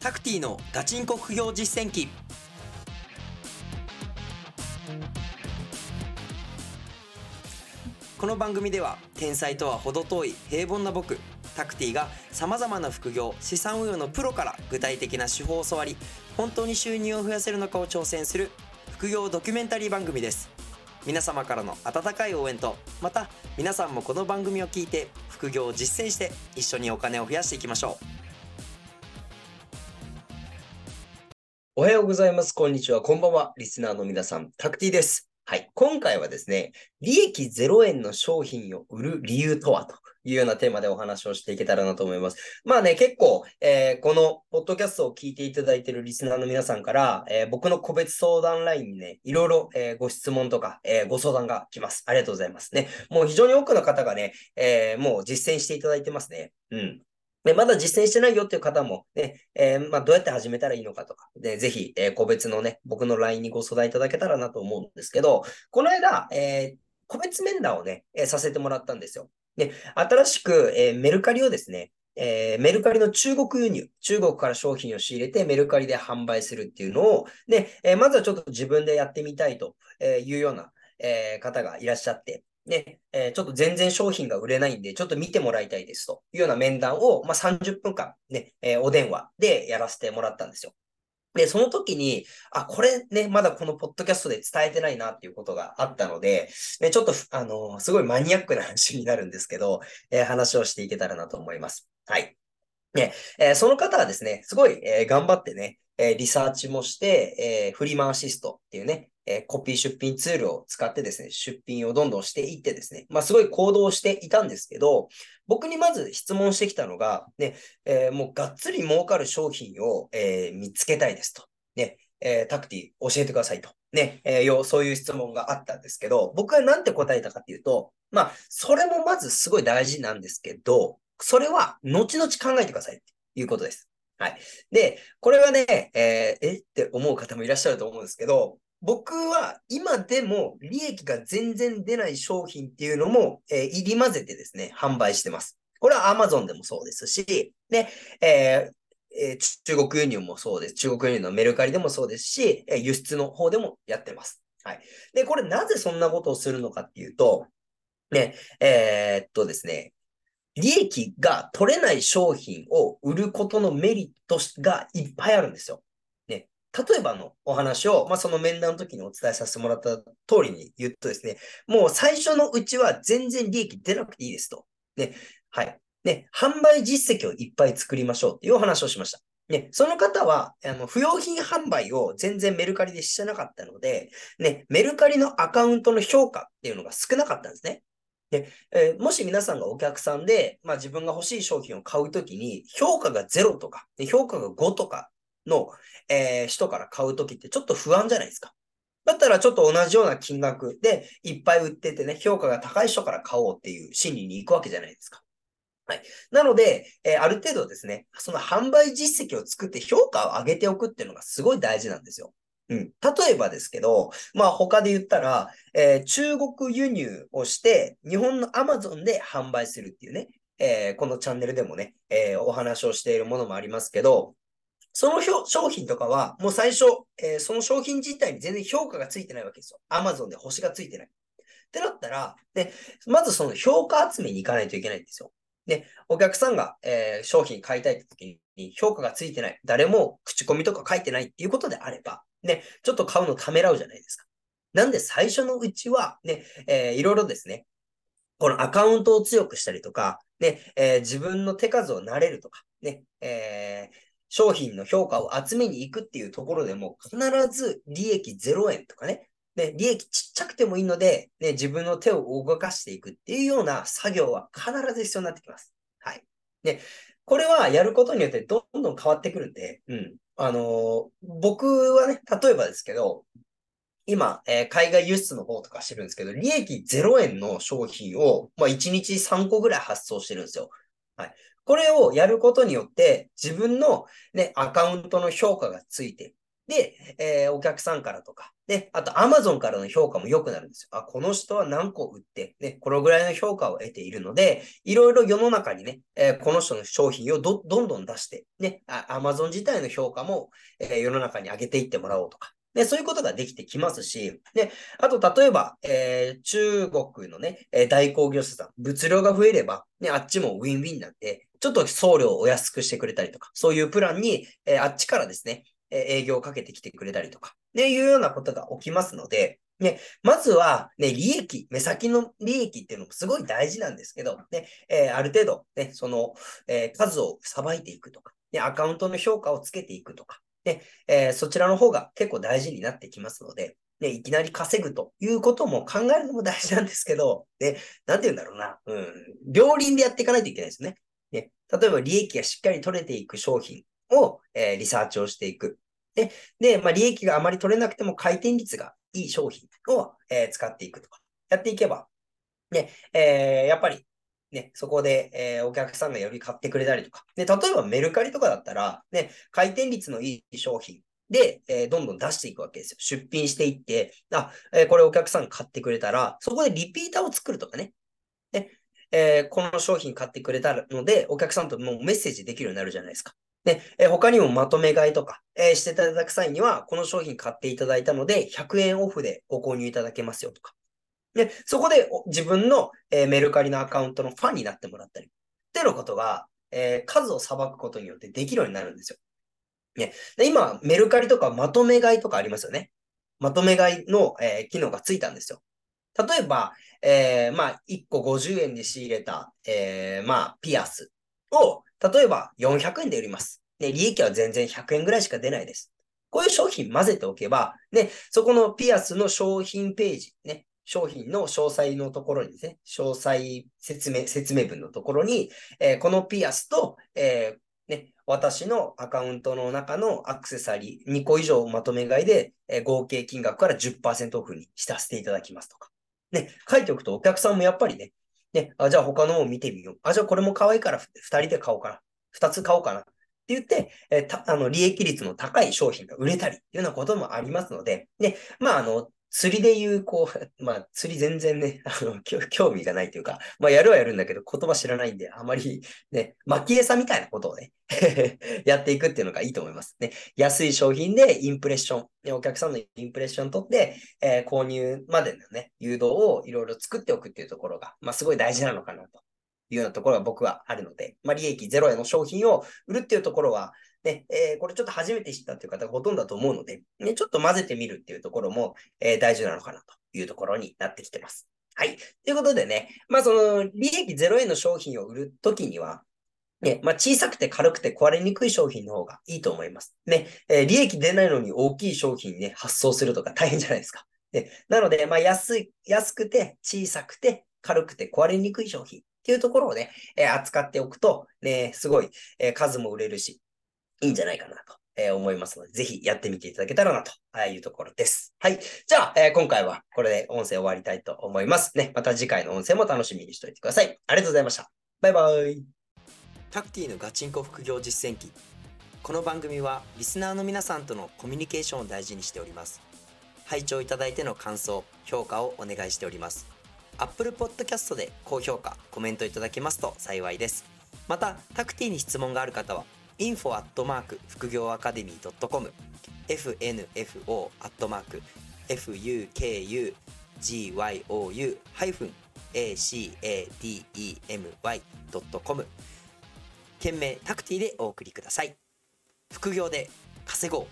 タクティのガチンコ副業実践記。この番組では天才とは程遠い平凡な僕タクティがさまざまな副業資産運用のプロから具体的な手法を教わり本当に収入を増やせるのかを挑戦する副業ドキュメンタリー番組です。皆様からの温かい応援とまた皆さんもこの番組を聞いて副業を実践して一緒にお金を増やしていきましょう。おはようございます。こんにちは。こんばんは。リスナーの皆さん、タクティです。はい。今回はですね、利益0円の商品を売る理由とは？というようなテーマでお話をしていけたらなと思います。まあね、結構、えーこのポッドキャストを聞いていただいているリスナーの皆さんから、えー僕の個別相談ラインにね、いろいろ、えーご質問とか、えご相談が来ます。ありがとうございますね。もう非常に多くの方がね、えもう実践していただいてますね。うん。で、まだ実践してないよっていう方もね、えーまあ、どうやって始めたらいいのかとか、で、ぜひ、えー個別のね、僕の LINE にご相談いただけたらなと思うんですけど、この間、えー個別面談をね、えさせてもらったんですよ。で、新しく、えメルカリをですね、えメルカリの中国輸入、中国から商品を仕入れてメルカリで販売するっていうのを、で、えまずはちょっと自分でやってみたいというような、え方がいらっしゃって、ね、えーちょっと全然商品が売れないんで、ちょっと見てもらいたいですというような面談を、まあ、30分間ね、えーお電話でやらせてもらったんですよ。で、その時に、あ、これね、まだこのポッドキャストで伝えてないなっていうことがあったので、ね、ちょっと、あのすごいマニアックな話になるんですけど、えー話をしていけたらなと思います。はい。ね、えーその方はですね、すごい、えー頑張ってね、えリサーチもして、えフリマアシストっていうね、えコピー出品ツールを使ってですね、出品をどんどんしていってですね、まあすごい行動していたんですけど、僕にまず質問してきたのが、ね、えーもうがっつり儲かる商品を、えー見つけたいですと。ね、えータクティ教えてくださいと。ね、えーよそういう質問があったんですけど、僕はなんて答えたかっていうと、まあ、それもまずすごい大事なんですけど、それは後々考えてくださいっていうことです。はい。で、これはね、えーえって思う方もいらっしゃると思うんですけど、僕は今でも利益が全然出ない商品っていうのも、えー入り混ぜてですね、販売してます。これは Amazon でもそうですし、ね、えーえー中国輸入もそうです。中国輸入のメルカリでもそうですし、えー輸出の方でもやってます。はい。で、これなぜそんなことをするのかっていうと、ね、えーっとですね、利益が取れない商品を売ることのメリットがいっぱいあるんですよ。例えばのお話を、まあ、その面談の時にお伝えさせてもらった通りに言うとですね、もう最初のうちは全然利益出なくていいですと。ね、はい。ね、販売実績をいっぱい作りましょうっていうお話をしました。ね、その方は、あの、不用品販売を全然メルカリでしてなかったので、ね、メルカリのアカウントの評価っていうのが少なかったんですね。で、えーもし皆さんがお客さんで、まあ、自分が欲しい商品を買うときに、評価が0とか、評価が5とかの、えー人から買うときってちょっと不安じゃないですか。だったらちょっと同じような金額でいっぱい売っててね、評価が高い人から買おうっていう心理に行くわけじゃないですか。はい。なので、えーある程度ですね、その販売実績を作って評価を上げておくっていうのがすごい大事なんですよ。うん。例えばですけど、まあ他で言ったら、えー中国輸入をして、日本の Amazon で販売するっていうね、えーこのチャンネルでもね、えお話をしているものもありますけど、そのひょ商品とかは、もう最初、えーその商品自体に全然評価がついてないわけですよ。Amazon で星がついてない。ってなったら、で、まずその評価集めに行かないといけないんですよ。で、お客さんが、えー商品買いたいって時に評価がついてない。誰も口コミとか書いてないっていうことであれば、ね、ちょっと買うのためらうじゃないですか。なんで最初のうちは、ね、えーいろいろですね、このアカウントを強くしたりとか、ね、えー自分の手数を慣れるとか、ね、えー商品の評価を集めに行くっていうところでも、必ず利益0円とかね、ね、利益ちっちゃくてもいいので、ね、自分の手を動かしていくっていうような作業は必ず必要になってきます。はい。で、これはやることによってどんどん変わってくるんで、うん。あのー僕はね、例えばですけど、今、えー海外輸出の方とかしてるんですけど、利益0円の商品を、まあ、1日3個ぐらい発送してるんですよ。はい。これをやることによって、自分のね、アカウントの評価がついて、で、えー、お客さんからとか、で、あと Amazon からの評価も良くなるんですよ。あ、この人は何個売って、ね、このぐらいの評価を得ているので、いろいろ世の中にね、えー、この人の商品をどんどん出して、ね、Amazon 自体の評価も、えー、世の中に上げていってもらおうとか、で、そういうことができてきますし、で、あと、例えば、えー、中国のね、え代行業者さん、物量が増えれば、ね、あっちもウィンウィンなんで、ちょっと送料をお安くしてくれたりとか、そういうプランに、えー、あっちからですね、え営業をかけてきてくれたりとか、ね、いうようなことが起きますので、ね、まずは、ね、利益、目先の利益っていうのもすごい大事なんですけど、ね、えー、ある程度、ね、その、えー、数をさばいていくとか、ね、アカウントの評価をつけていくとか、で、えー、そちらの方が結構大事になってきますので、ね、いきなり稼ぐということも考えるのも大事なんですけど、ね、なんて言うんだろうな、うん、両輪でやっていかないといけないですね。ね、例えば利益がしっかり取れていく商品を、えー、リサーチをしていく。で、でまあ、利益があまり取れなくても回転率がいい商品を、えー、使っていくとか、やっていけば、ね、えー、やっぱりね、そこで、えー、お客さんがより買ってくれたりとか。で、例えばメルカリとかだったら、ね、回転率のいい商品で、えー、どんどん出していくわけですよ。出品していって、あ、えー、これお客さん買ってくれたら、そこでリピーターを作るとかね。で、えー、この商品買ってくれたので、お客さんともうメッセージできるようになるじゃないですか。で、えー、他にもまとめ買いとか、えー、していただく際には、この商品買っていただいたので、100円オフでご購入いただけますよとか。で、そこで自分の、えー、メルカリのアカウントのファンになってもらったり、っていうことが、えー、数をさばくことによってできるようになるんですよ。ね、で今、メルカリとかまとめ買いとかありますよね。まとめ買いの、えー、機能がついたんですよ。例えば、えー、まあ、1個50円で仕入れた、えー、まあ、ピアスを、例えば400円で売ります。で、利益は全然100円ぐらいしか出ないです。こういう商品混ぜておけば、ね、そこのピアスの商品ページ、ね、商品の詳細のところにですね、詳細説明、説明文のところに、えー、このピアスと、えー、ね、私のアカウントの中のアクセサリー2個以上まとめ買いで、えー、合計金額から10%オフにしたせていただきますとか。ね、書いておくとお客さんもやっぱりね、ね、あ、じゃあ他のを見てみよう。あ、じゃあこれも可愛いから2人で買おうかな。2つ買おうかな。って言って、えー、あの利益率の高い商品が売れたりっていうようなこともありますので、ね、まあ、あの、釣りで言う、こう、まあ、釣り全然ね、あの、興味がないというか、まあ、やるはやるんだけど、言葉知らないんで、あまり ね、巻き餌みたいなことをねやっていくっていうのがいいと思いますね。安い商品でインプレッション、ねお客さんのインプレッション取って、えー、購入までのね、誘導をいろいろ作っておくっていうところが、まあ、すごい大事なのかなというようなところが僕はあるので、まあ、利益ゼロへの商品を売るっていうところは、ね、えー、これちょっと初めて知ったっていう方がほとんどだと思うので、ね、ちょっと混ぜてみるっていうところも、えー、大事なのかなというところになってきてます。はい。ということでね、まあその利益0円の商品を売るときには、ね、まあ小さくて軽くて壊れにくい商品の方がいいと思います。ね、えー、利益出ないのに大きい商品ね、発送するとか大変じゃないですか。ね、なので、まあ安い、安くて小さくて軽くて壊れにくい商品っていうところをね、えー、扱っておくと、ね、すごい、えー、数も売れるし、いいんじゃないかなと。え思いますので、ぜひやってみていただけたらなというところです。はい。じゃあ、えー、今回はこれで音声終わりたいと思いますね。また次回の音声も楽しみにしておいてください。ありがとうございました。バイバイ。タクティのガチンコ副業実践記。この番組はリスナーの皆さんとのコミュニケーションを大事にしております。拝聴いただいての感想、評価をお願いしております。Apple Podcast で高評価、コメントいただけますと幸いです。また、タクティに質問がある方は、info アットマーク副業アカデミー .com fnfo アットマーク fukugyou-academy.com 件名タクティでお送りください。副業で稼ごう。